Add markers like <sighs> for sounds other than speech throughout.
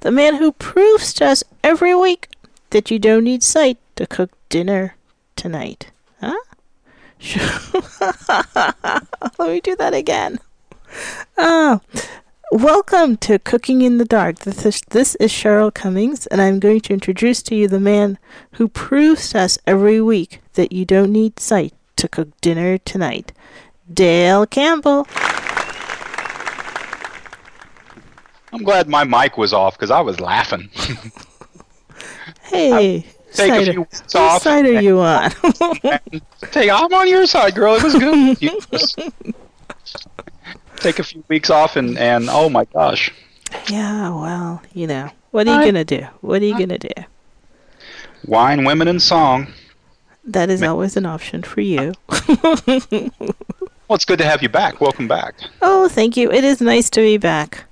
the man who proves to us every week that you don't need sight to cook dinner tonight. Huh? <laughs> Let me do that again. Oh, welcome to Cooking in the Dark. This is, this is Cheryl Cummings, and I'm going to introduce to you the man who proves to us every week that you don't need sight to cook dinner tonight. Dale Campbell. I'm glad my mic was off because I was laughing. <laughs> Hey, Take a few weeks off. side are you on? <laughs> Hey, I'm on your side, girl. It was good. <laughs> Take a few weeks off and and oh my gosh, yeah, well, you know, what are you I- gonna do? What are you gonna do? wine, women, and song. That is always an option for you. Well, it's good to have you back. Welcome back. oh, thank you. It is nice to be back.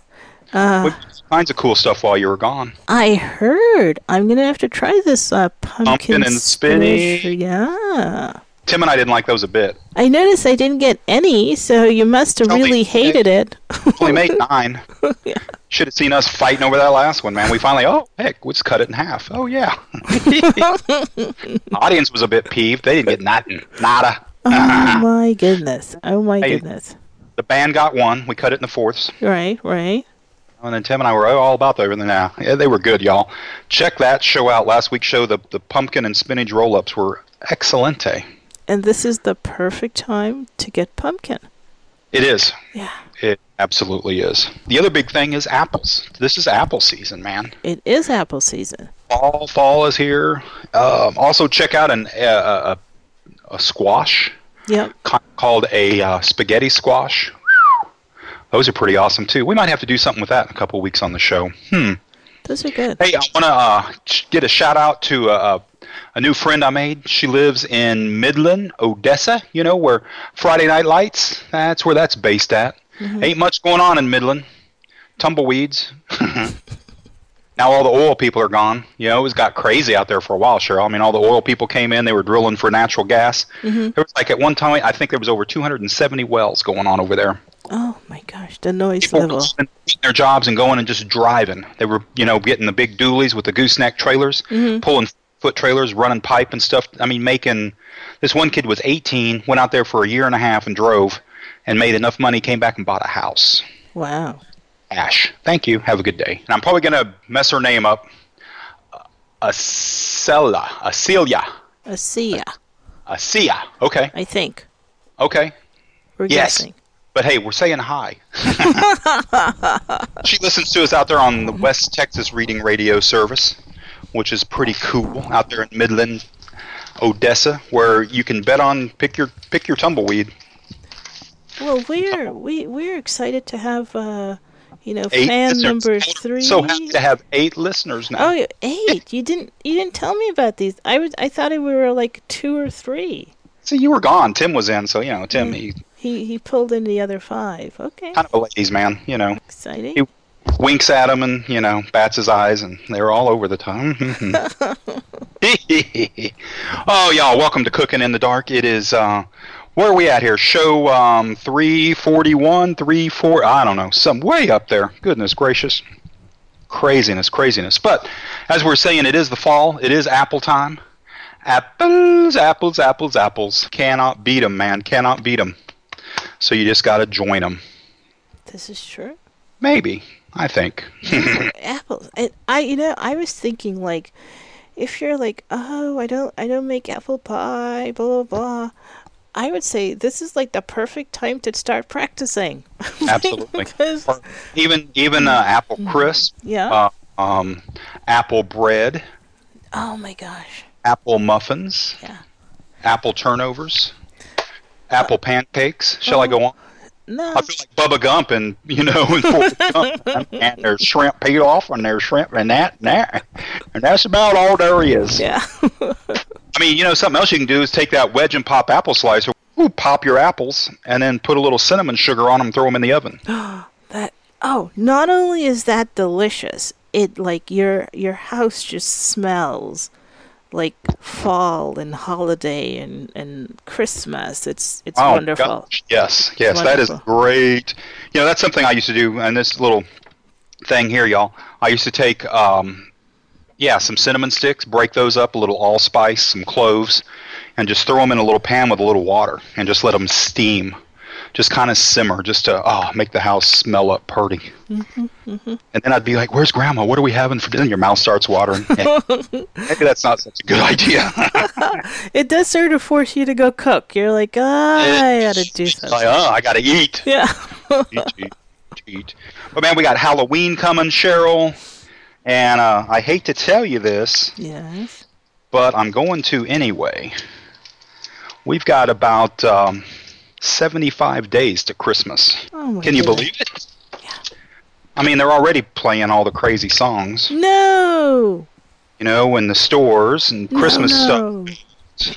Uh, kinds of cool stuff while you were gone. I heard I'm gonna have to try this uh, pumpkin, Pumpkin and spinach. Yeah, Tim and I didn't like those a bit. I noticed I didn't get any, so you must have really hated it. Only made <laughs> nine. Should have seen us fighting over that last one, man. We finally, oh heck, let's cut it in half. Oh yeah. <laughs> Audience was a bit peeved. They didn't get nothing, nada. oh my goodness! Oh my Hey. goodness! The band got one. We cut it in the fourths. Right, right. And then Tim and I were all about everything now. Yeah, they were good, y'all. Check that show out. Last week's show, the, the pumpkin and spinach roll ups were excellente. And this is the perfect time to get pumpkin. It is. Yeah. It absolutely is. The other big thing is apples. This is apple season, man. It is apple season. Fall, fall is here. Um, also, check out an, uh, a, a squash Yep. ca- called a uh, spaghetti squash. Those are pretty awesome too. We might have to do something with that in a couple weeks on the show. Hmm. Those are good. Hey, I want to uh, get a shout out to uh, a new friend I made. She lives in Midland, Odessa. You know where Friday Night Lights. That's where that's based at. Ain't much going on in Midland. Tumbleweeds. <laughs> now all the oil people are gone. You know it was got crazy out there for a while. Sure. I mean all the oil people came in. They were drilling for natural gas. There was like at one time I think there was over 270 wells going on over there Oh my gosh, the noise people level. their jobs and going and just driving. They were, you know, getting the big dualies with the gooseneck trailers, mm-hmm. pulling foot trailers, running pipe and stuff. I mean, making. This one kid was 18, went out there for a year and a half and drove, and made enough money, came back and bought a house. Wow. Ash, thank you. Have a good day. And I'm probably gonna mess her name up. Acela, Acelia, Asia, Acia. Okay, I think. okay. We're Yes. guessing. But hey, we're saying hi. <laughs> she listens to us out there on the West Texas Reading Radio Service, which is pretty cool out there in Midland, Odessa, where you can bet on pick your pick your tumbleweed. Well, we're we we're excited to have uh, you know, Eight fan listeners. number three. So happy to have eight listeners now. Oh, eight! You didn't you didn't tell me about these. I was I thought we were like two or three. See, you were gone. Tim was in, so you know, Tim, he He he pulled in the other five. Okay, kind of a ladies' man. You know, exciting. he winks at him and you know bats his eyes, and they're all over the time. <laughs> oh, y'all, welcome to Cooking in the Dark. It is uh, where are we at here? Show um, three forty one, three four. I don't know, some way up there. Goodness gracious, craziness, craziness. But as we're saying, it is the fall. It is apple time. Apples, apples, apples, apples. Cannot beat 'em, man. Cannot beat 'em. So you just got to join them. This is true. Maybe. I think. <laughs> apples. And I, you know, I was thinking like, if you're like, oh, I don't, I don't make apple pie, blah blah blah. I would say this is like the perfect time to start practicing. <laughs> Absolutely. because, even even uh, apple crisp, yeah. uh, um, apple bread, oh my gosh. apple muffins, Yeah. apple turnovers, apple pancakes. Shall I go oh, on? No. I feel like Bubba Gump and you know and Gump. <laughs> and there's shrimp off and there's shrimp and that and that and that's about all there is. yeah. I mean, you know, something else you can do is take that wedge and pop apple slicer, ooh, pop your apples, and then put a little cinnamon sugar on them, throw them in the oven. <gasps> that. Oh, not only is that delicious, it like your your house just smells like fall and holiday and and Christmas. It's it's oh, wonderful. gosh. Yes, yes, that is great. You know, that's something I used to do, and this little thing here, y'all. I used to take, um, yeah, some cinnamon sticks, break those up, a little allspice, some cloves, and just throw them in a little pan with a little water, and just let them steam. Just kind of simmer, just to oh, make the house smell up purty. Mm-hmm, And then I'd be like, "Where's Grandma? What are we having for dinner?" Your mouth starts watering. <laughs> Yeah. Maybe that's not such a good idea. <laughs> It does sort of force you to go cook. You're like, ah, I gotta do something. Like, oh, I gotta eat. Yeah. eat, eat, eat. But man, we got Halloween coming, Cheryl, and uh, I hate to tell you this, yes. but I'm going to anyway. We've got about um, 75 days to Christmas. Oh Can you goodness. believe it? I mean, they're already playing all the crazy songs, No. you know, in the stores and Christmas no, stuff.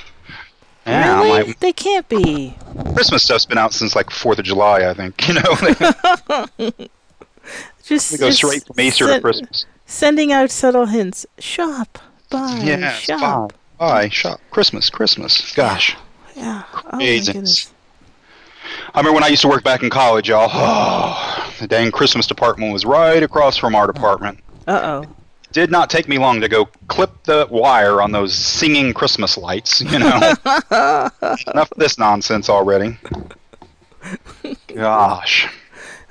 Yeah, really? my They can't be. Christmas stuff's been out since like Fourth of July, I think. You know, <laughs> <laughs> Just, they go just straight from Easter to Christmas. Sending out subtle hints. Shop. Buy. Yeah, shop. Bye, shop. Christmas, Christmas. Gosh. Yeah. Oh my goodness. I remember when I used to work back in college, y'all. Oh, <sighs> the dang Christmas department was right across from our department. Uh oh. Did not take me long to go clip the wire on those singing Christmas lights, you know. <laughs> Enough of this nonsense already. Gosh.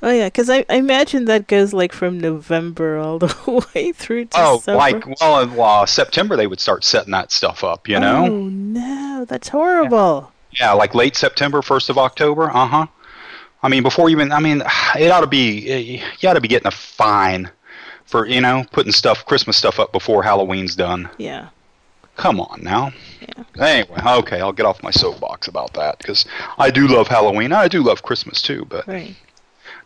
oh. Yeah, because I, I imagine that goes like from November all the <laughs> way through to Oh, like well, in uh, September they would start setting that stuff up, you know. Oh no, that's horrible. Yeah, like late September, first of October. Uh huh. I mean, before even, I mean, it ought to be, you ought to be getting a fine for you know putting stuff, Christmas stuff up before Halloween's done. Yeah. Come on now. Yeah. Anyway, okay, I'll get off my soapbox about that because I do love Halloween. I do love Christmas too, but Right.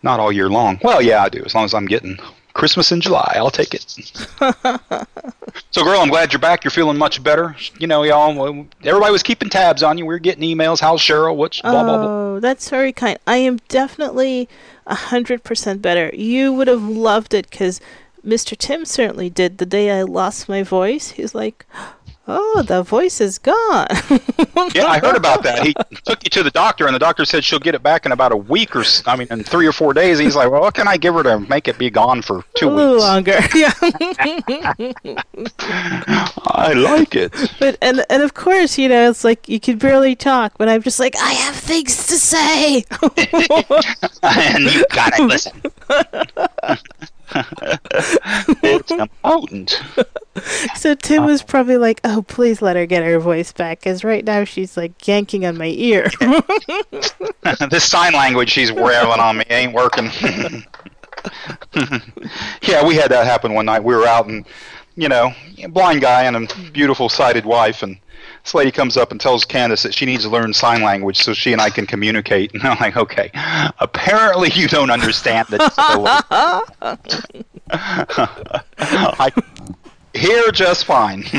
not all year long. Well, yeah, I do. As long as I'm getting Christmas in July, I'll take it. <laughs> so, girl, I'm glad you're back. You're feeling much better. You know, y'all. Everybody was keeping tabs on you. We were getting emails. How's Cheryl? What's blah blah blah. Oh, that's very kind. I am definitely a hundred percent better. You would have loved it because Mr. Tim certainly did. The day I lost my voice, he's like, "Oh, the voice is gone." <laughs> Yeah, I heard about that. He took you to the doctor, and the doctor said she'll get it back in about a week or, I mean, in three or four days. He's like, well, what can I give her to make it be gone for two a weeks? longer. <laughs> Yeah. <laughs> I like it. But and and of course, you know, it's like you can barely talk, but I'm just like, I have things to say. and you gotta listen. It's important. so Tim was probably like, "Oh, please let her get her voice back, because right now she's like yanking on my ear." <laughs> this sign language she's wailing on me ain't working. <laughs> yeah, we had that happen one night. We were out and, you know, blind guy and a beautiful sighted wife, and this lady comes up and tells Candace that she needs to learn sign language so she and I can communicate. <laughs> And I'm like, okay, apparently you don't understand disability. <laughs> I hear just fine. <laughs>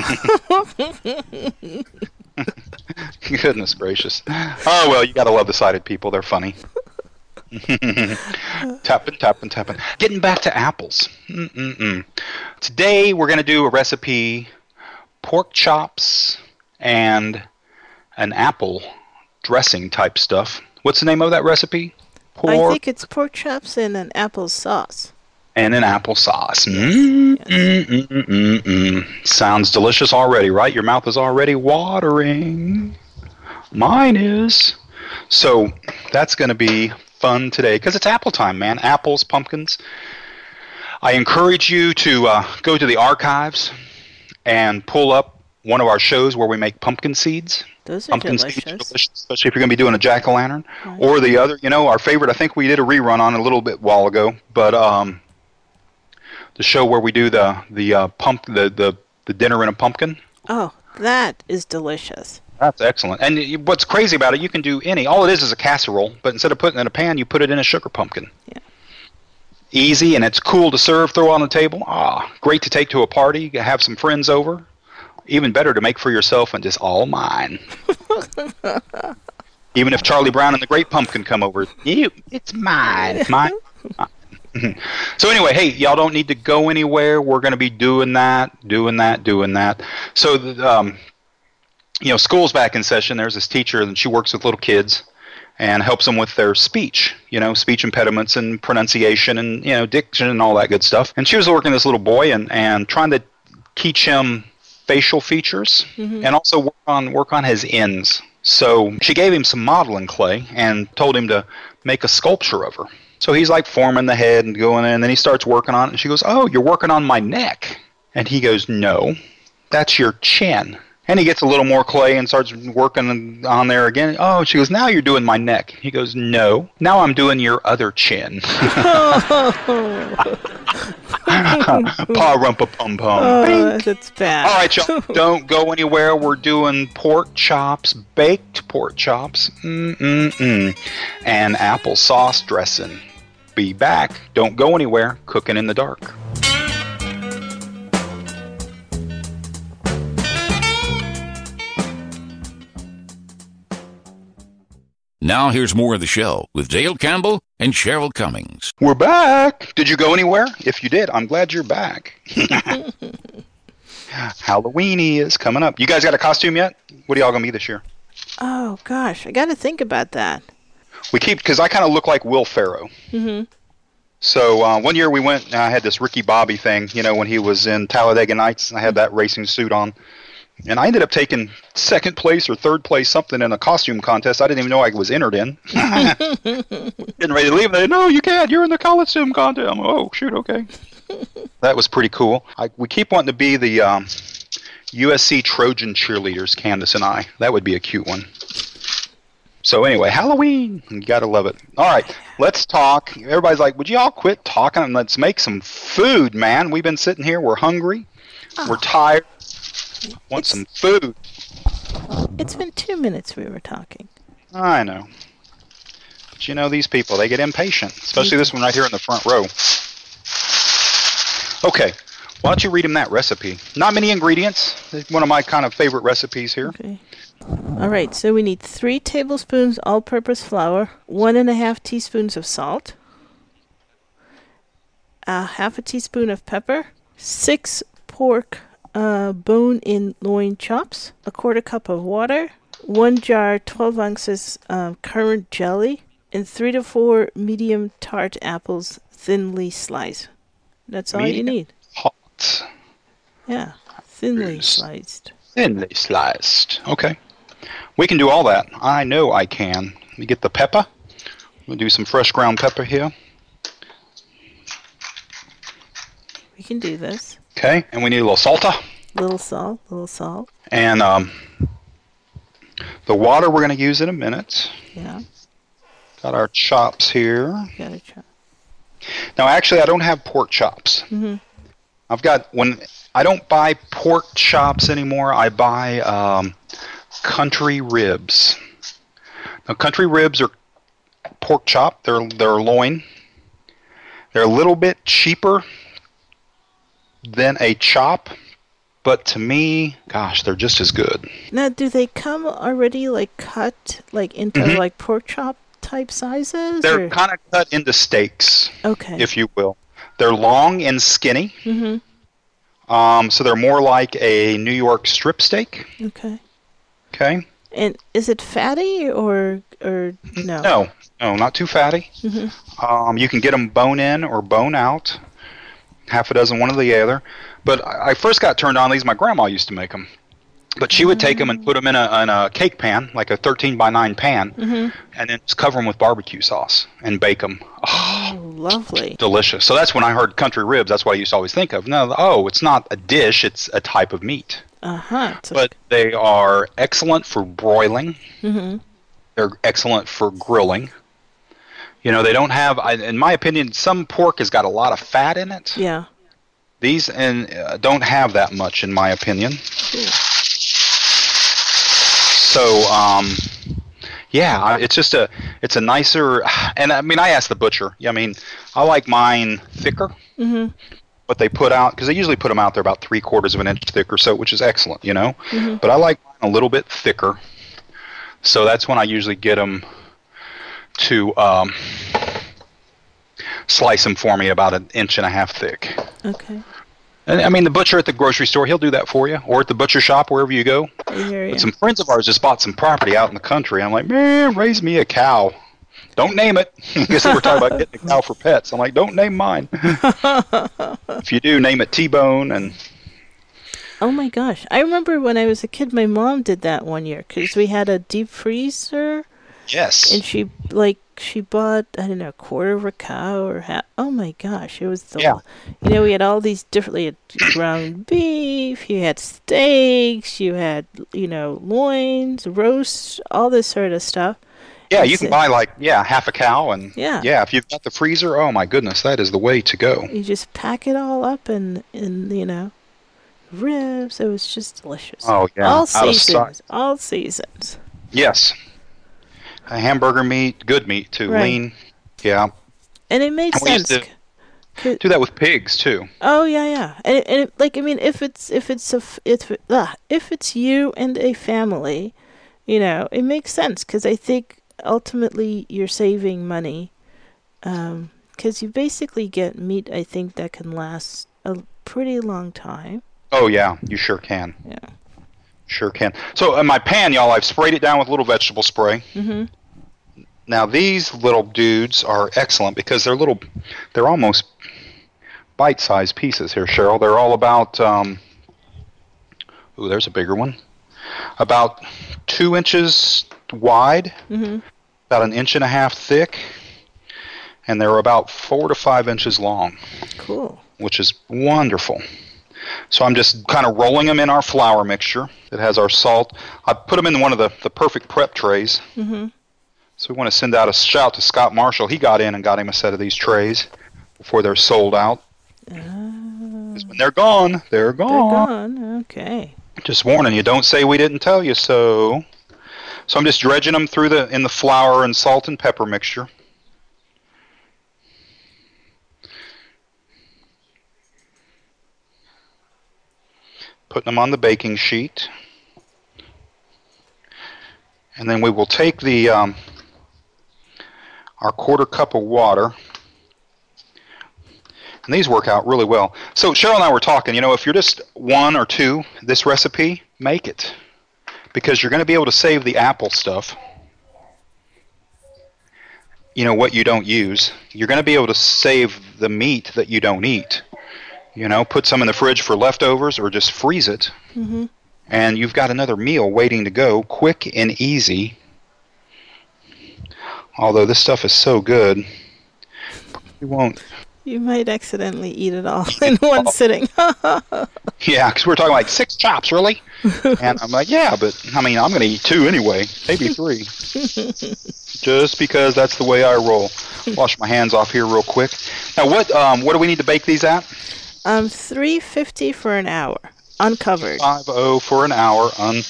Goodness gracious. Oh well, you gotta love the sighted people. They're funny. <laughs> tapping, tapping, tapping. Getting back to apples. Mm-mm-mm. Today we're gonna do a recipe: pork chops and an apple dressing type stuff. What's the name of that recipe? I think it's pork chops and an apple sauce. and an apple sauce. Mm. Sounds delicious already, right? Your mouth is already watering. Mine is. So that's going to be fun today because it's apple time, man. Apples, pumpkins. I encourage you to uh, go to the archives and pull up one of our shows where we make pumpkin seeds. Those are Pumpkin delicious. seeds are delicious, especially if you're going to be doing a jack o' lantern. Or the other, you know, our favorite. I think we did a rerun on it a little bit while ago, but um, the show where we do the the uh, pump the, the the dinner in a pumpkin. Oh, that is delicious. That's excellent. And what's crazy about it, you can do any. All it is is a casserole, but instead of putting it in a pan, you put it in a sugar pumpkin. Yeah. Easy, and it's cool to serve, throw on the table. Ah, great to take to a party, have some friends over. Even better to make for yourself and just all mine. <laughs> Even if Charlie Brown and the Great Pumpkin come over, you, it's mine, mine. mine. <laughs> so anyway, hey, y'all don't need to go anywhere. We're going to be doing that, doing that, doing that. So the, um, you know, school's back in session. There's this teacher, and she works with little kids and helps them with their speech, you know, speech impediments and pronunciation and, you know, diction and all that good stuff. And she was working with this little boy and, and trying to teach him facial features mm-hmm. and also work on work on his ends. So she gave him some modeling clay and told him to make a sculpture of her. So he's like forming the head and going in, and then he starts working on it, and she goes, "Oh, you're working on my neck," and he goes, "No, that's your chin." And he gets a little more clay and starts working on there again. Oh, she goes, now you're doing my neck. He goes, no, now I'm doing your other chin. <laughs> Pa rumpa pum pum. Oh, that's bad. All right, y'all, <laughs> don't go anywhere. We're doing pork chops, baked pork chops, mm-mm-mm, and applesauce dressing. Be back. Don't go anywhere. Cooking in the dark. Now here's more of the show with Dale Campbell and Cheryl Cummings. We're back. Did you go anywhere? If you did, I'm glad you're back. <laughs> Halloweeny is coming up. You guys got a costume yet? What are y'all gonna be this year? Oh gosh, I got to think about that. We keep because I kind of look like Will Ferrell. Mm-hmm. So uh, one year we went. and I had this Ricky Bobby thing, you know, when he was in Talladega Nights. and I had that racing suit on, and I ended up taking second place or third place something in a costume contest. I didn't even know I was entered in. <laughs> Getting ready to leave, and they no, you can't. You're in the costume contest. I'm oh shoot, okay. <laughs> that was pretty cool. I, we keep wanting to be the um, USC Trojan cheerleaders, Candace and I. That would be a cute one. So anyway, Halloween, you gotta love it. All right, let's talk. Everybody's like, "Would you all quit talking and let's make some food, man? We've been sitting here, we're hungry, we're tired, want some food." It's been two minutes we were talking. I know, but you know these people, they get impatient, especially this one right here in the front row. Okay, why don't you read him that recipe? Not many ingredients. It's one of my kind of favorite recipes here. Okay. All right, so we need three tablespoons all-purpose flour, one and a half teaspoons of salt, a half a teaspoon of pepper, six pork uh, bone-in loin chops, a quarter cup of water, one jar 12 ounces of currant jelly, and three to four medium tart apples thinly sliced. That's all you Medium need. Hot, Yeah, thinly sliced. thinly sliced. Okay, we can do all that. I know I can. We get the pepper. We'll do some fresh ground pepper here. We can do this. Okay, and we need a little salsa. Little salt, little salt. And um, the water we're going to use in a minute. Yeah, Got our chops here. gotta try. Now, actually, I don't have pork chops. Mm-hmm. I've got when I don't buy pork chops anymore. I buy um, country ribs. Now, country ribs are pork chop. They're they're loin. They're a little bit cheaper than a chop, but to me, gosh, they're just as good. Now, do they come already like cut like into Mhm. like pork chop type sizes? They're kind of cut into steaks, okay. if you will. They're long and skinny. mm-hmm. Um, so they're more like a New York strip steak. Okay. Okay. And is it fatty or or no? No, no, not too fatty. Mhm. Um, you can get them bone in or bone out. Half a dozen, one or the other. But I first got turned on these. My grandma used to make them, But she would take them and put them in a, in a cake pan, like a 13 by 9 pan, and then just cover them with barbecue sauce and bake them. Oh, Oh, lovely. delicious. So that's when I heard country ribs. That's what I used to always think of. No, oh, it's not a dish; it's a type of meat. Uh huh. But they are excellent for broiling. mm-hmm. They're excellent for grilling. You know, they don't have, I- in my opinion, some pork has got a lot of fat in it. Yeah. These and uh, don't have that much, in my opinion. So, um, yeah, it's just a, it's a nicer, and I mean, I asked the butcher. I mean, I like mine thicker. hmm What they put out, because they usually put them out there about three quarters of an inch thick or so, which is excellent, you know. Mhm. But I like mine a little bit thicker, so that's when I usually get them to um, slice them for me about an inch and a half thick. Okay. And I mean, the butcher at the grocery store, he'll do that for you, or at the butcher shop, wherever you go. You. Some friends of ours just bought some property out in the country. I'm like, man, raise me a cow. Don't name it. <laughs> I guess they were talking about getting a cow for pets. I'm like, don't name mine. <laughs> if you do, name it T-Bone. And Oh my gosh. I remember when I was a kid, my mom did that one year because we had a deep freezer yes, and she, like, she bought, I don't know, a quarter of a cow or half. Oh my gosh. It was the, Yeah. you know, we had all these different, you had ground beef, you had steaks, you had, you know, loins, roasts, all this sort of stuff. yeah, you can buy like yeah half a cow, and Yeah. yeah, if you've got the freezer, oh my goodness, that is the way to go. You just pack it all up and, and you know, ribs. It was just delicious. Oh yeah, all seasons. All seasons. Yes, hamburger meat, good meat too, Right. lean. Yeah, And it made we used sense. to- do that with pigs too. Oh yeah, yeah, and it, and it, like I mean, if it's if it's a f- if uh, if it's you and a family, you know, it makes sense because I think ultimately you're saving money, because you basically get meat. I think that can last a pretty long time. Oh yeah, you sure can. Yeah. Sure can. So in my pan, y'all, I've sprayed it down with a little vegetable spray. Mhm. Now these little dudes are excellent because they're little, they're almost bite-sized pieces here, Cheryl. They're all about, um, ooh, there's a bigger one, about two inches wide, Mhm. about an inch and a half thick, and they're about four to five inches long Cool. which is wonderful. So I'm just kind of rolling them in our flour mixture that has our salt. I put them in one of the, the perfect prep trays. Mhm. So we want to send out a shout to Scott Marshall. He got in and got him a set of these trays before they're sold out. 'Cause when they're gone, they're Ah. They're gone. gone. Okay. Just warning you, don't say we didn't tell you so. So I'm just dredging them through the in the flour and salt and pepper mixture. Putting them on the baking sheet. And then we will take the um, our quarter cup of water. And these work out really well. So Cheryl and I were talking, you know, if you're just one or two, this recipe, make it. Because you're going to be able to save the apple stuff. You know, what you don't use. You're going to be able to save the meat that you don't eat. You know, put some in the fridge for leftovers or just freeze it. Mhm. And you've got another meal waiting to go, quick and easy. Although this stuff is so good, you won't You might accidentally eat it all <laughs> in one sitting. <laughs> Yeah, because we're talking like six chops, really? and I'm like, yeah, but I mean, I'm going to eat two anyway, maybe three. <laughs> Just because that's the way I roll. Wash my hands off here real quick. Now, what um, what do we need to bake these at? um, three fifty for an hour, uncovered. Five oh for an hour, uncovered.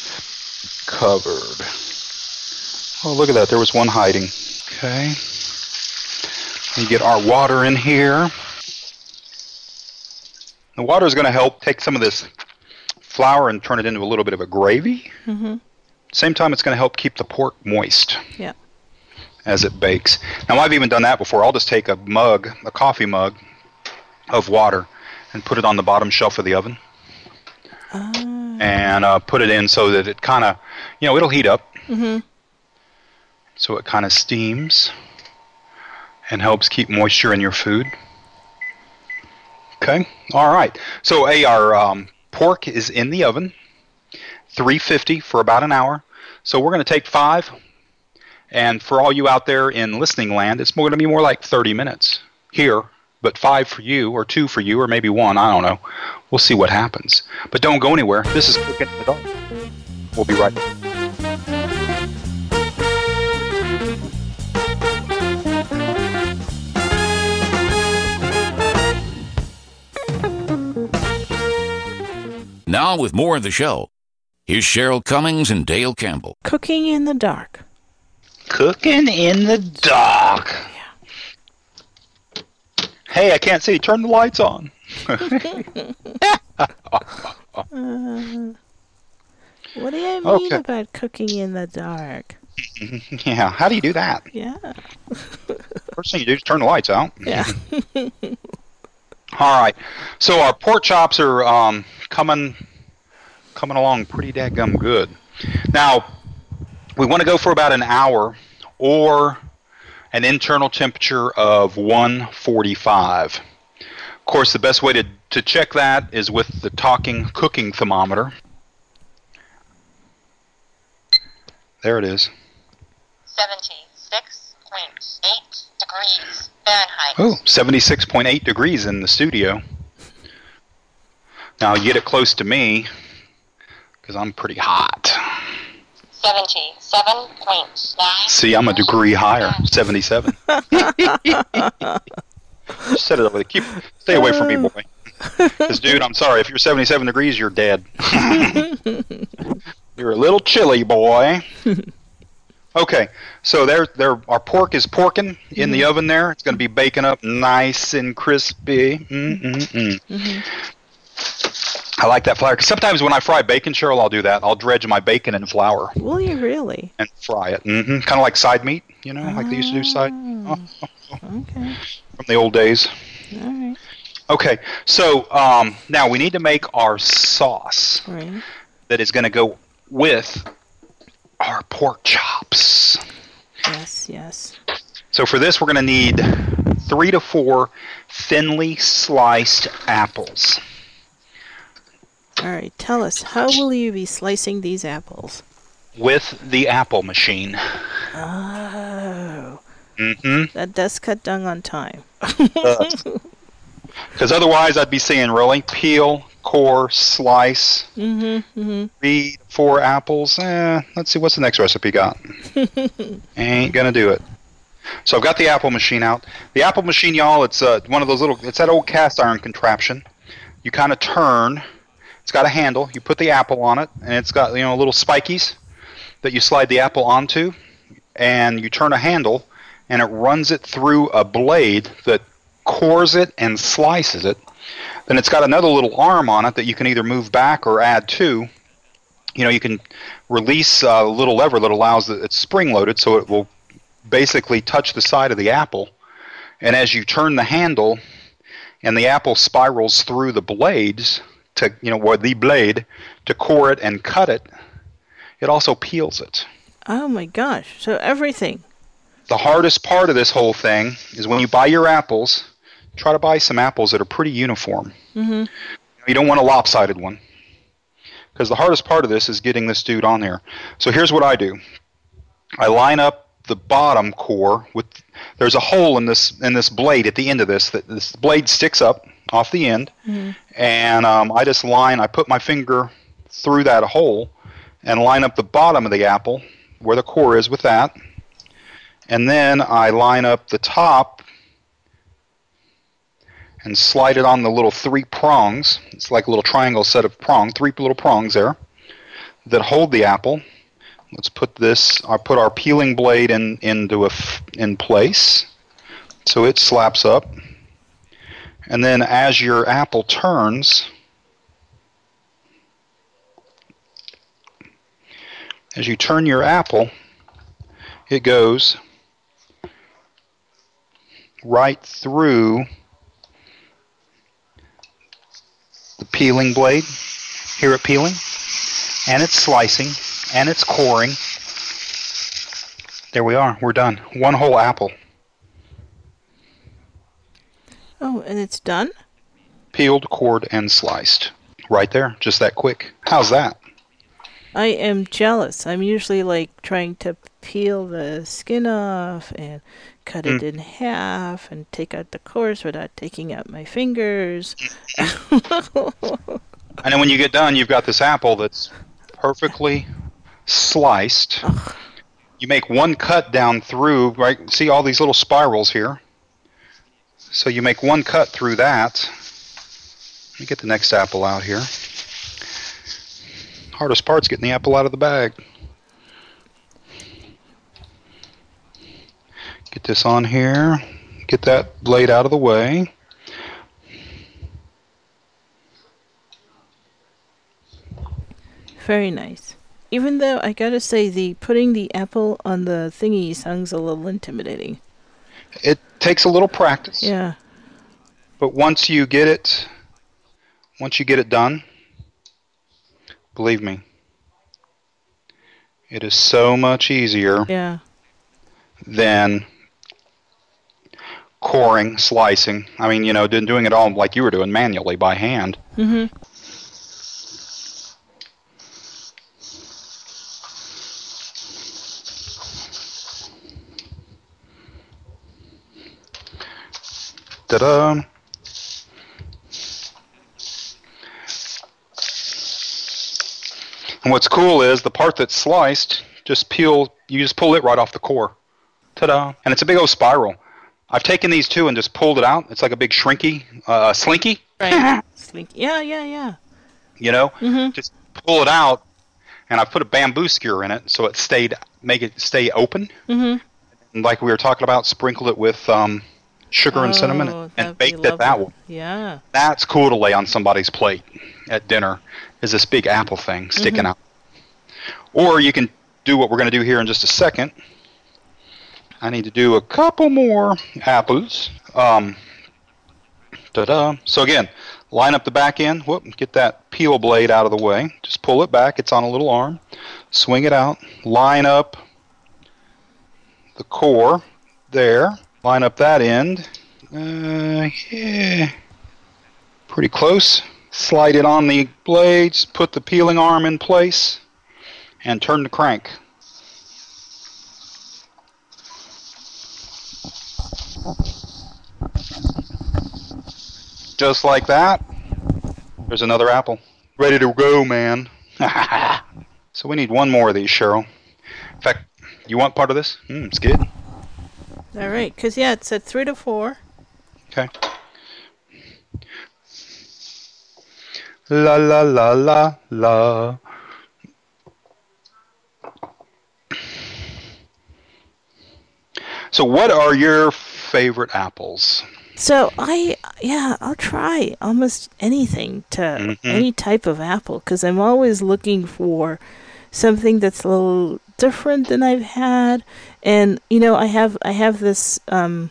Oh, look at that! There was one hiding. Okay. We get our water in here. The water is going to help take some of this flour and turn it into a little bit of a gravy. Mhm. Same time, it's going to help keep the pork moist. Yeah. As it bakes. Now, I've even done that before. I'll just take a mug, a coffee mug, of water, and put it on the bottom shelf of the oven, Ah. and uh, put it in so that it kind of, you know, it'll heat up. Mhm. So it kind of steams and helps keep moisture in your food. Okay. All right. So, our um, pork is in the oven. 350 for about an hour. So we're going to take five. And for all you out there in listening land, it's going to be more like 30 minutes here, but five for you, or two for you, or maybe one. I don't know. We'll see what happens. But don't go anywhere. This is Cooking in the Dark. We'll be right back. Now, with more of the show, here's Cheryl Cummings and Dale Campbell. Cooking in the dark. Cooking in the dark. Hey, I can't see. Turn the lights on. <laughs> Uh, what do you mean Okay. about cooking in the dark? <laughs> yeah, how do you do that? Yeah. <laughs> First thing you do is turn the lights out. Yeah. All right. So our pork chops are um, coming coming along pretty dadgum good. Now, we want to go for about an hour or an internal temperature of 145. Of course, the best way to, to check that is with the talking cooking thermometer. There it is. 76.8 degrees Fahrenheit. Oh, 76.8 degrees in the studio. Now, you get it close to me because I'm pretty hot. 77.9. See, I'm a degree higher, 77. <laughs> Set it over there. Keep, stay away from me, uh. boy. Because, dude, I'm sorry. If you're 77 degrees, you're dead. <laughs> you're a little chilly, boy. <laughs> Okay, so there, there, our pork is porking in the oven. There, it's going to be baking up nice and crispy. Mm-mm-mm. I like that flour. 'Cause sometimes when I fry bacon, Cheryl, I'll do that. I'll dredge my bacon in flour Will you really? and fry it. Mm-hmm. Kind of like side meat, you know, like they used to do side oh, Okay. from the old days. All right. Okay, so um, now we need to make our sauce Right. that is going to go with our pork chops. Yes. Yes. So for this, we're going to need three to four thinly sliced apples. All right. Tell us, how will you be slicing these apples? with the apple machine. Oh, Mm-hmm. that does cut down on time. <laughs> Because otherwise, I'd be saying really peel, core, slice, Mm-hmm. Mm-hmm. three, four apples. Eh, let's see what's the next recipe got. <laughs> Ain't gonna do it. So I've got the apple machine out. The apple machine, y'all, it's uh, one of those little. It's that old cast iron contraption. You kind of turn. It's got a handle. You put the apple on it, and it's got you know little spikies that you slide the apple onto, and you turn a handle, and it runs it through a blade that cores it and slices it. Then it's got another little arm on it that you can either move back or add to. You know, you can release uh, a little lever that allows it. It's spring loaded, so it will basically touch the side of the apple. And as you turn the handle, and the apple spirals through the blades to you know, or the blade to core it and cut it, it also peels it. Oh my gosh! So everything. The hardest part of this whole thing is when you buy your apples, try to buy some apples that are pretty uniform. Mm-hmm. You don't want a lopsided one. Because the hardest part of this is getting this dude on there. So here's what I do. I line up the bottom core with there's a hole in this in this blade at the end of this that this blade sticks up off the end and um, I just line I put my finger through that hole and line up the bottom of the apple where the core is with that and then I line up the top and slide it on the little three prongs. It's like a little triangle set of prong, three little prongs there that hold the apple. Let's put this. I put our peeling blade in into a in place, so it slaps up. And then as your apple turns, as you turn your apple, it goes right through the peeling blade. here it peeling? And it's slicing, and it's coring. There we are. We're done. One whole apple. Oh, and it's done. Peeled, cored, and sliced. Right there. Just that quick. How's that? I am jealous. I'm usually like trying to peel the skin off and cut mm. it in half and take out the cores without taking out my fingers. <laughs> And then when you get done, you've got this apple that's perfectly sliced. You make one cut down through, right? See all these little spirals here? So you make one cut through that. Let me get the next apple out here. Hardest part's getting the apple out of the bag. Get this on here. Get that blade out of the way. Very nice. Even though I gotta say, the putting the apple on the thingy sounds a little intimidating. It takes a little practice. Yeah. But once you get it, once you get it done, believe me, it is so much easier Yeah. than coring, slicing. I mean, you know, doing doing it all like you were doing manually by hand. Mm-hmm. Ta-da! And what's cool is the part that's sliced, just peel, you just pull it right off the core. Ta-da! And it's a big old spiral. I've taken these two and just pulled it out. It's like a big shrinky, uh, slinky, Right. <laughs> Slink. Yeah, yeah, yeah. you know? Mhm. Just pull it out, and I put a bamboo skewer in it so it stayed, make it stay open. Mm-hmm. And like we were talking about, sprinkled it with um, sugar and cinnamon Oh, and, that'd and baked it that way. Yeah. That's cool to lay on somebody's plate at dinner. Is this big apple thing sticking out? Or you can do what we're going to do here in just a second. I need to do a couple more apples. Um, ta-da! So again, line up the back end. Whoop! Get that peel blade out of the way. Just pull it back. It's on a little arm. Swing it out. Line up the core there. Line up that end. Uh, yeah pretty close. Slide it on the blades, put the peeling arm in place, and turn the crank. Just like that, there's another apple. Ready to go, man. <laughs> so we need one more of these, Cheryl. In fact, you want part of this? Mm, it's good. All right. Cause yeah, it's at three to four. Okay. La la la la la. So, what are your favorite apples? So I yeah, I'll try almost anything to Mhm. any type of apple because I'm always looking for something that's a little different than I've had. And you know, I have I have this um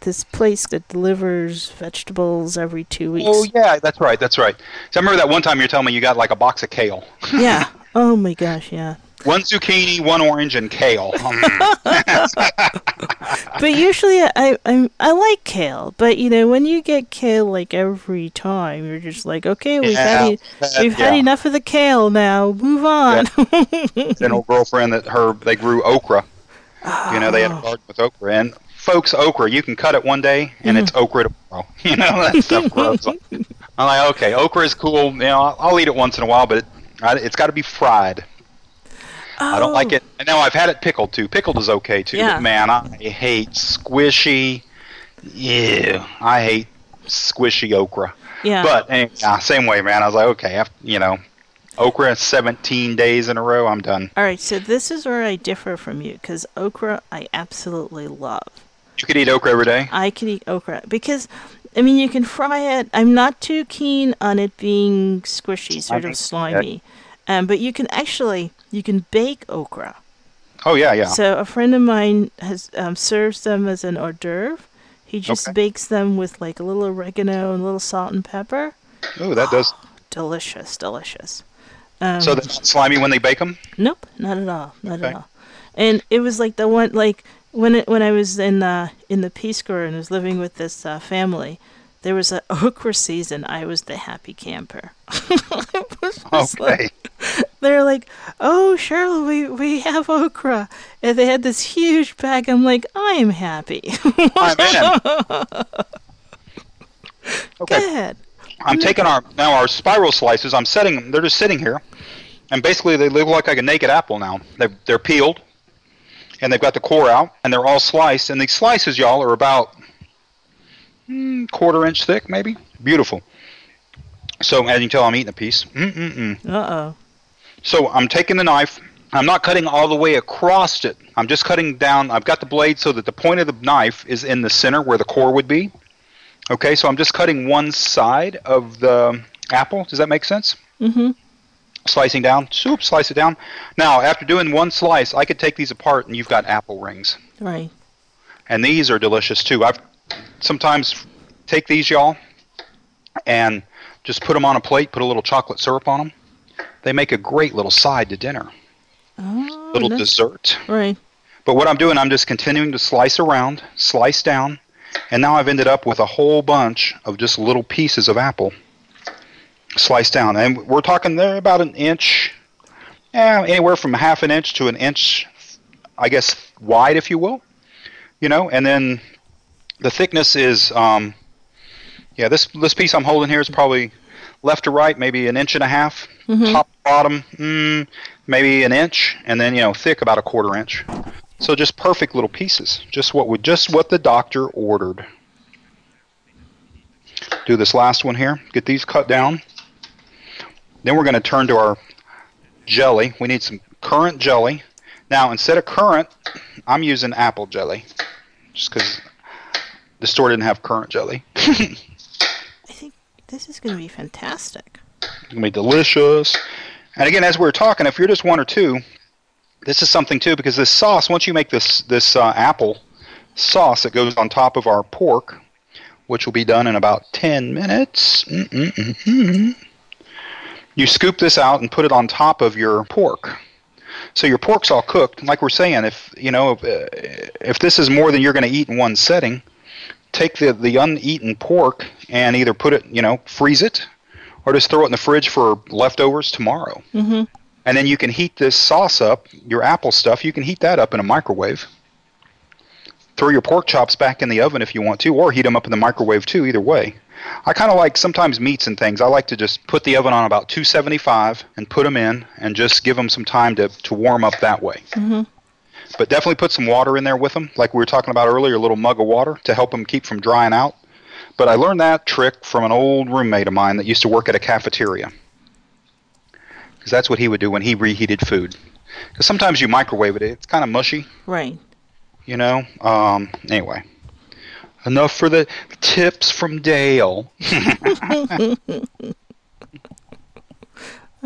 this place that delivers vegetables every two weeks. Oh yeah, that's right, that's right. So I remember that one time you were telling me you got like a box of kale, yeah. <laughs> Oh my gosh, yeah. One zucchini, one orange, and kale. Mm. <laughs> But usually I I I like kale, but you know when you get kale like every time, you're just like, okay, we've had Yeah, that- we've had enough of the kale now. Move on. an old girlfriend that her they grew okra. You know, they had a garden with okra. And folks, okra, you can cut it one day and it's okra tomorrow. <laughs> You know, that stuff grows. <laughs> I'm like, okay, okra is cool. You know, I'll, I'll eat it once in a while, but it, it's got to be fried. I don't like Oh. it. And now I've had it pickled too. Pickled is okay too. Yeah. But man, I hate squishy. Yeah, I hate squishy okra. Yeah. But anyway, same way, man. I was like, okay, after, you know, okra 17 days in a row, I'm done. All right, so this is where I differ from you because okra I absolutely love. You could eat okra every day. I could eat okra because, I mean, you can fry it. I'm not too keen on it being squishy, sort of slimy. Um, but you can actually you can bake okra. Oh yeah, yeah. So a friend of mine has um, serves them as an hors d'oeuvre. He just Okay. bakes them with like a little oregano and a little salt and pepper. Oh, that does. <gasps> Delicious, delicious. Um, So they're not slimy when they bake them. Nope, not at all, not Okay. at all. And it was like the one like when it when I was in uh, in the Peace Corps and was living with this uh, family, there was a <laughs> okra season. I was the happy camper. <laughs> Just like- They're like, "Oh, Cheryl, we we have okra," and they had this huge bag. I'm like, "I'm happy." <laughs> I'm in. Go Okay. ahead. I'm taking our now our spiral slices. I'm setting them. They're just sitting here, and basically they look like a naked apple now. They're they're peeled, and they've got the core out, and they're all sliced. And these slices, y'all, are about mm, quarter inch thick, maybe. Beautiful. So as you can tell, I'm eating a piece. Mm-mm-mm. Uh oh. So I'm taking the knife. I'm not cutting all the way across it. I'm just cutting down. I've got the blade so that the point of the knife is in the center where the core would be. Okay, so I'm just cutting one side of the apple. Does that make sense? Mm-hmm. Slicing down. Soup, slice it down. Now, after doing one slice, I could take these apart and you've got apple rings. Right. And these are delicious too. I've sometimes take these, y'all, and just put them on a plate, put a little chocolate syrup on them. They make a great little side to dinner, Oh. little that's- dessert. Right. But what I'm doing, I'm just continuing to slice around, slice down, and now I've ended up with a whole bunch of just little pieces of apple sliced down. And we're talking there about an inch, yeah, anywhere from half an inch to an inch, I guess, wide, if you will. You know, and then the thickness is, um, yeah, this this piece I'm holding here is probably left to right, maybe an inch and a half. Top bottom, mm, maybe an inch, and then you know, thick about a quarter inch. So just perfect little pieces. Just what would just what the doctor ordered. Do this last one here. Get these cut down. Then we're going to turn to our jelly. We need some currant jelly. Now instead of currant, I'm using apple jelly, just because the store didn't have currant jelly. <laughs> I think this is going to be fantastic. It's gonna be delicious. And again, as we were talking, if you're just one or two, this is something too because this sauce. Once you make this this uh, apple sauce that goes on top of our pork, which will be done in about ten minutes. Mm-mm-mm-mm. You scoop this out and put it on top of your pork. So your pork's all cooked. Like we're saying, if you know if, uh, if this is more than you're going to eat in one setting, take the the uneaten pork and either put it, you know, freeze it, or just throw it in the fridge for leftovers tomorrow. Mm-hmm. And then you can heat this sauce up, your apple stuff, you can heat that up in a microwave. Throw your pork chops back in the oven if you want to, or heat them up in the microwave too, either way. I kind of like sometimes meats and things. I like to just put the oven on about 275 and put them in and just give them some time to, to warm up that way. Mm-hmm. But definitely put some water in there with them, like we were talking about earlier, a little mug of water to help them keep from drying out. But I learned that trick from an old roommate of mine that used to work at a cafeteria. Because that's what he would do when he reheated food. Because sometimes you microwave it, it's kind of mushy, Right. you know. Um, anyway, enough for the tips from Dale. <laughs>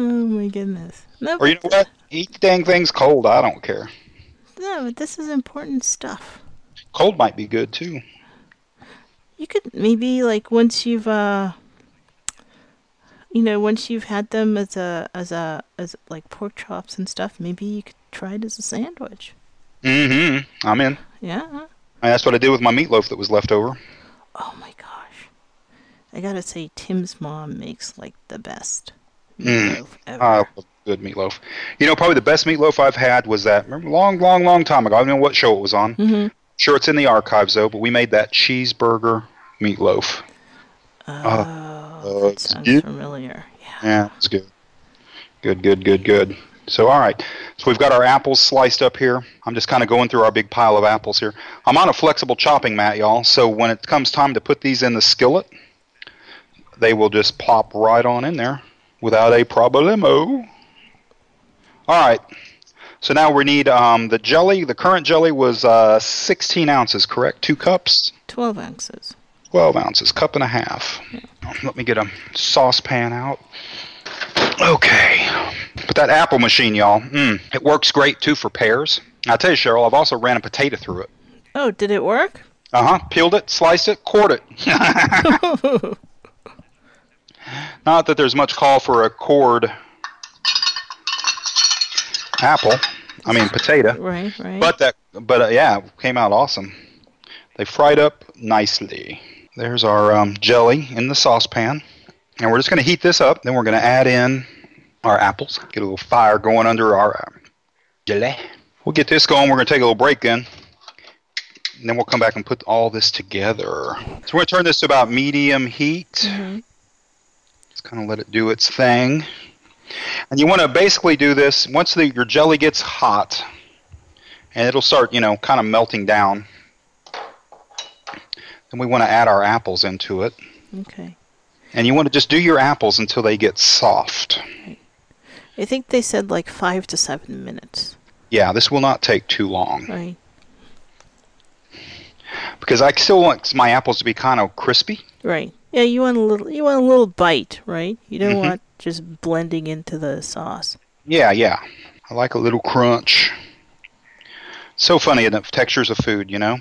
Oh my goodness. No, Or you know what? Eat dang things cold. I don't care. No, but this is important stuff. Cold might be good too. You could maybe like once you've uh you know, once you've had them as a as a as like pork chops and stuff, maybe you could try it as a sandwich. Mm-hmm. I'm in. Yeah. And that's what I did with my meatloaf that was left over. Oh my gosh. I gotta say Tim's mom makes like the best Mm. meatloaf ever. I love good meatloaf. You know, probably the best meatloaf I've had was that remember, long, long, long time ago. I don't know what show it was on. Mhm. Sure, it's in the archives though. But we made that cheeseburger meatloaf. oh, uh, that sounds good. familiar. Yeah. Yeah, it's good. Good, good, good, good. So, all right. So we've got our apples sliced up here. I'm just kind of going through our big pile of apples here. I'm on a flexible chopping mat, y'all. So when it comes time to put these in the skillet, they will just pop right on in there without a problemo. All right. So now we need um, the jelly. The currant jelly was uh, 16 ounces, correct? Two cups. Twelve ounces. 12 ounces, cup and a half. Let me get a saucepan out. Okay. But that apple machine, y'all, mm, it works great too for pears. I tell you, Cheryl, I've also ran a potato through it. Oh, did it work? Uh huh. Peeled it, sliced it, cored it. <laughs> <laughs> Not that there's much call for a cored apple. I mean potato. Right, right. But that, but uh, yeah, came out awesome. They fried up nicely. There's our um, jelly in the saucepan, and we're just going to heat this up. Then we're going to add in our apples. Get a little fire going under our um, gelée. We'll get this going. We're going to take a little break then. And then we'll come back and put all this together. So we're going to turn this to about medium heat. Just kind of let it do its thing. And you want to basically do this once the, your jelly gets hot, and it'll start, you know, kind of melting down. Then we want to add our apples into it. Okay. And you want to just do your apples until they get soft. Right. I think they said like five to seven minutes. Yeah, this will not take too long Right. because I still want my apples to be kind of crispy. Right. Yeah, you want a little you want a little bite, right? You don't Mhm. want just blending into the sauce. Yeah, yeah. I like a little crunch. So funny in the textures of food, you know?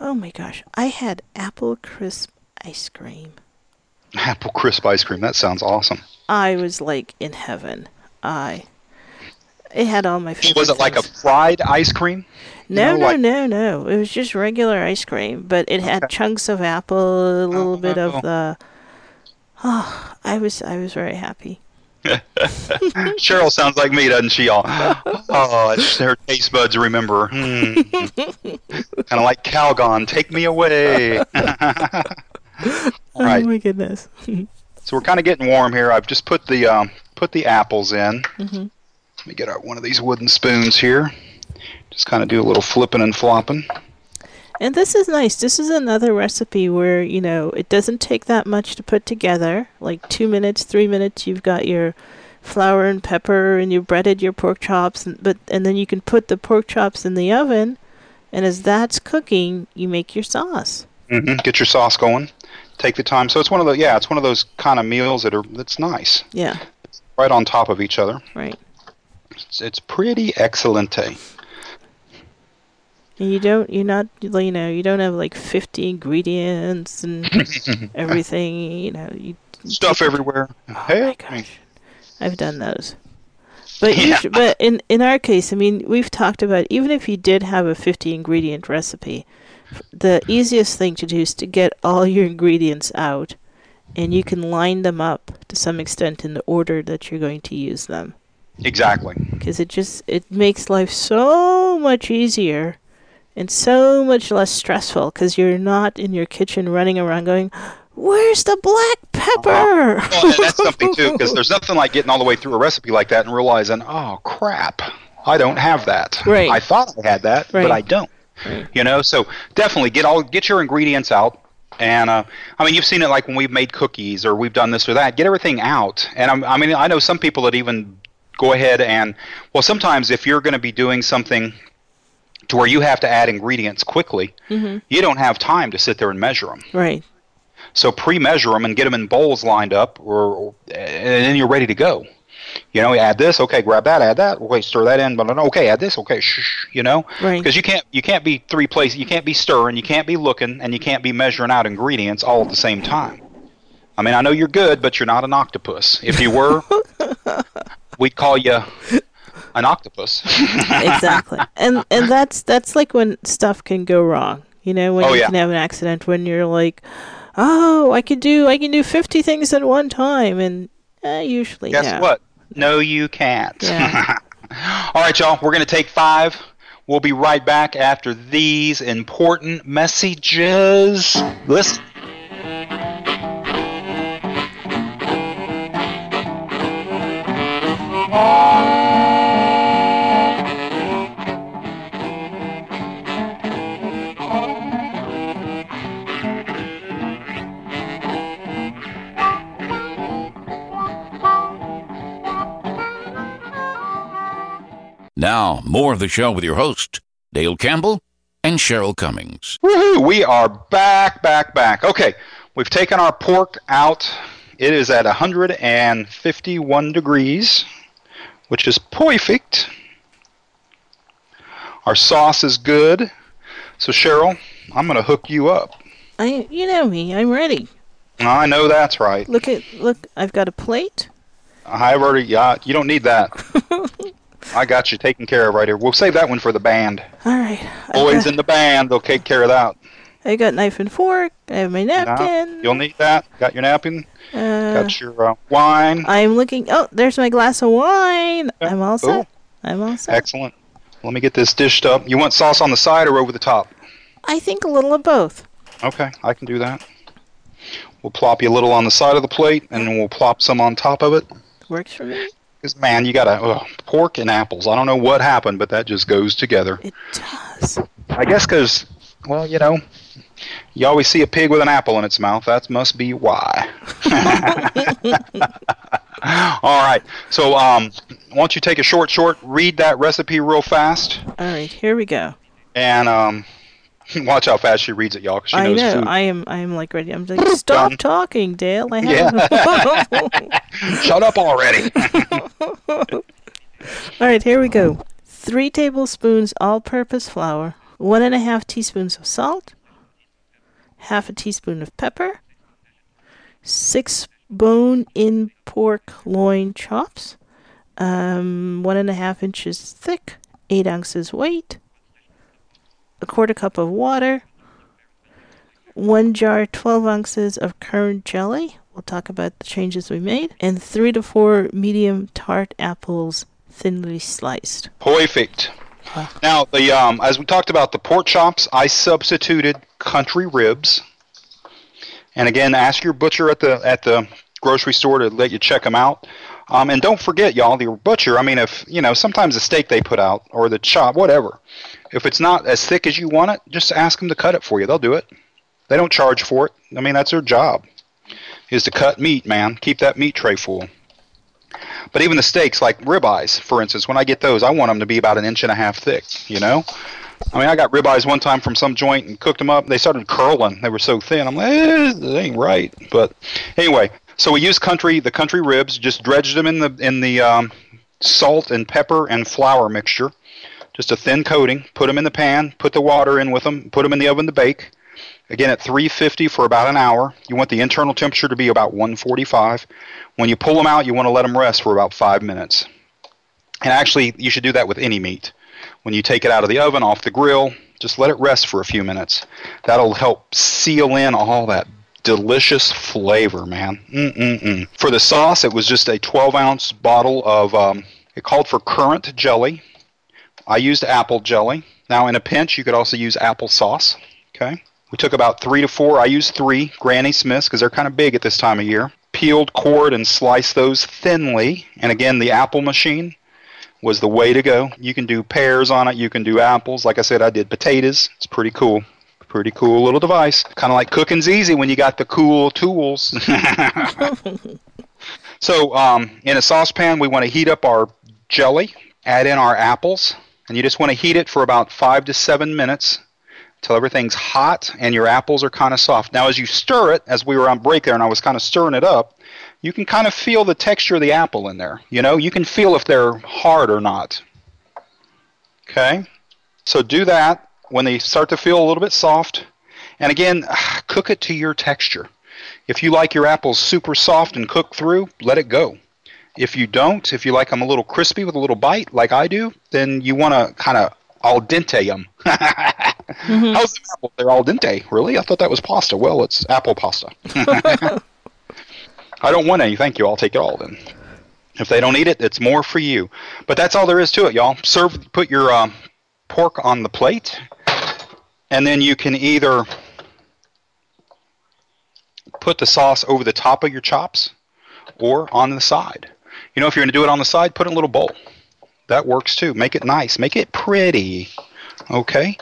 Oh my gosh. I had apple crisp ice cream. <laughs> Apple crisp ice cream. That sounds awesome. I was like in heaven. I it had all my favorite Was it like a fried ice cream? You No, know, no, like- no, no. It was just regular ice cream, but it had chunks of apple, a little oh, bit Oh. of the. Oh, I was I was very happy. <laughs> Cheryl sounds like me, doesn't she? All oh, <laughs> it's her taste buds remember. Hmm. <laughs> kind of like Calgon. Take me away. All right. Oh my goodness. So we're kind of getting warm here. I've just put the um, put the apples in. Mhm. Let me get out one of these wooden spoons here. Just kind of do a little flipping and flopping. And this is nice. This is another recipe where, you know, it doesn't take that much to put together. Like two minutes, three minutes, you've got your flour and pepper and you've breaded your pork chops and but and then you can put the pork chops in the oven and as that's cooking, you make your sauce. hmm Get your sauce going. Take the time. So it's one of the yeah, it's one of those kind of meals that are that's nice. Yeah, Right on top of each other. right. It's, it's pretty excellent. And you don't you're not you know, you don't have like 50 ingredients and <laughs> everything, you know, you Stuff everywhere. Oh hey, my gosh, I've done those. But Yeah. usu- but in in our case, I mean, we've talked about even if you did have a 50 ingredient recipe, the easiest thing to do is to get all your ingredients out, and you can line them up to some extent in the order that you're going to use them, exactly. because it just it makes life so much easier. And so much less stressful because you're not in your kitchen running around going, "Where's the black pepper?" Well, and that's <laughs> something too, because there's nothing like getting all the way through a recipe like that and realizing, oh crap, I don't have that. Right. I thought I had that, Right. but I don't. Right. You know, so definitely get all get your ingredients out. And uh, I mean, you've seen it like when we've made cookies or we've done this or that. Get everything out. And I'm, I mean, I know some people that even go ahead and well, sometimes if you're going to be doing something to where you have to add ingredients quickly, mm-hmm. you don't have time to sit there and measure them. right. So pre-measure them and get them in bowls lined up, or, or and then you're ready to go. You know, add this, okay, grab that, add that, okay, stir that in, but okay, add this, okay, shh, you know, Right. because you can't you can't be three places, you can't be stirring, you can't be looking, and you can't be measuring out ingredients all at the same time. I mean, I know you're good, but you're not an octopus. If you were, <laughs> we'd call you an octopus. <laughs> exactly and and that's that's like when stuff can go wrong you know when Oh, you yeah. can have an accident when you're like oh i can do i can do 50 things at one time and uh, usually Guess no. what? No, you can't. Yeah. <laughs> All right, y'all. We're going to take five. We'll be right back after these important messages. Listen. Now, more of the show with your host, Dale Campbell and Cheryl Cummings. Woohoo! We are back, back, back. Okay, we've taken our pork out. It is at 151 degrees, which is perfect. Our sauce is good. So, Cheryl, I'm going to hook you up. i you know me i'm ready I know that's right. look at look i've got a plate I've already got. You don't need that. <laughs> I got you taken care of right here. We'll save that one for the band. all right Boys in the band, they'll take care of that. i got knife and fork i have my napkin you'll need that. Got your napkin? uh Got your uh, wine. I'm looking. Oh, there's my glass of wine. Okay. I'm all Cool. set. I'm all set. Excellent. Let me get this dished up. You want sauce on the side or over the top? I think a little of both. Okay, I can do that. We'll plop you a little on the side of the plate, and then we'll plop some on top of it. Works for me. Because man, you gotta ugh, pork and apples. I don't know what happened, but that just goes together. It does. I guess because, well, you know, you always see a pig with an apple in its mouth. That must be why. <laughs> All right. So, um, why don't you take a short, short, read that recipe real fast, All right, here we go. and um, <laughs> watch how fast she reads it, y'all. she I knows know. food. I am. I am like ready. I'm <laughs> like, stop Done. talking, Dale. I have. <laughs> Shut up already. All right, here we go. Three tablespoons all-purpose flour, one and a half teaspoons of salt, half a teaspoon of pepper, six bone-in pork loin chops, um, one and a half inches thick, eight ounces weight, a quarter cup of water, one jar, 12 ounces of currant jelly. We'll talk about the changes we made, and three to four medium tart apples, thinly sliced. Perfect. Now, the um, as we talked about the pork chops, I substituted country ribs. And again, ask your butcher at the at the grocery store to let you check them out. Um, and don't forget, y'all, the butcher. I mean, if you know, sometimes the steak they put out or the chop, whatever. If it's not as thick as you want it, just ask them to cut it for you. They'll do it. They don't charge for it. I mean, that's their job, is to cut meat, man. Keep that meat tray full. But even the steaks, like ribeyes, for instance, when I get those, I want them to be about an inch and a half thick. You know, I mean, I got ribeyes one time from some joint and cooked them up. They started curling. They were so thin. I'm like, eh, ain't right. But anyway, so we used country, the country ribs, just dredged them in the in the um, salt and pepper and flour mixture, just a thin coating. Put them in the pan. Put the water in with them. Put them in the oven to bake. Again, at 350 for about an hour. You want the internal temperature to be about 145. When you pull them out, you want to let them rest for about five minutes. And actually, you should do that with any meat. When you take it out of the oven, off the grill, just let it rest for a few minutes. That'll help seal in all that delicious flavor, man. Mm-mm-mm. For the sauce, it was just a 12 ounce bottle of, um, it called for currant jelly. I used apple jelly. Now, in a pinch, you could also use apple sauce. Okay. We took about three to four. I used three Granny Smiths because they're kind of big at this time of year. Peeled, cored, and sliced those thinly. And again, the apple machine was the way to go. You can do pears on it. You can do apples. Like I said, I did potatoes. It's pretty cool. Pretty cool little device. Kind of like cooking's easy when you got the cool tools. <laughs> so, um, in a saucepan, we want to heat up our jelly, add in our apples, and you just want to heat it for about five to seven minutes till everything's hot and your apples are kind of soft. Now, as you stir it, as we were on break there and I was kind of stirring it up, you can kind of feel the texture of the apple in there. You know, you can feel if they're hard or not. Okay? So do that when they start to feel a little bit soft. And again, <sighs> cook it to your texture. If you like your apples super soft and cooked through, let it go. If you don't, if you like them a little crispy with a little bite, like I do, then you want to kind of al dente them. <laughs> How's the apple? They're al dente. Really? I thought that was pasta. Well, it's apple pasta. <laughs> <laughs> I don't want any. Thank you. I'll take it all then. If they don't eat it, it's more for you. But that's all there is to it, y'all. Serve. Put your um, pork on the plate, and then you can either put the sauce over the top of your chops or on the side. You know, if you're going to do it on the side, put in a little bowl. That works too. Make it nice. Make it pretty. Okay?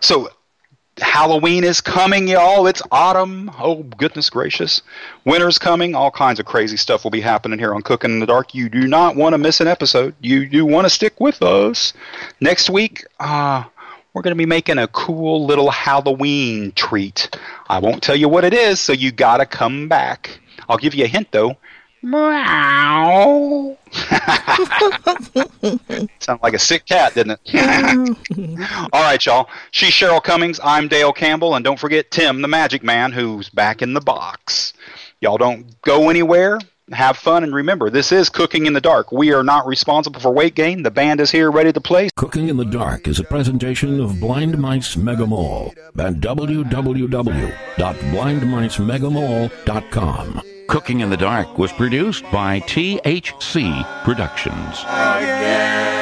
So, Halloween is coming, y'all. It's autumn. Oh, goodness gracious. Winter's coming. All kinds of crazy stuff will be happening here on Cooking in the Dark. You do not want to miss an episode. You do want to stick with us. Next week, uh, we're going to be making a cool little Halloween treat. I won't tell you what it is, so you got to come back. I'll give you a hint, though. Meow. <laughs> Sound like a sick cat, didn't it? <laughs> All right, y'all. She's Cheryl Cummings. I'm Dale Campbell, and don't forget Tim, the Magic Man, who's back in the box. Y'all don't go anywhere. Have fun, and remember, this is Cooking in the Dark. We are not responsible for weight gain. The band is here ready to play. Cooking in the Dark is a presentation of Blind Mice Mega Mall at www.blindmicemegamall.com. Cooking in the Dark was produced by THC Productions. again.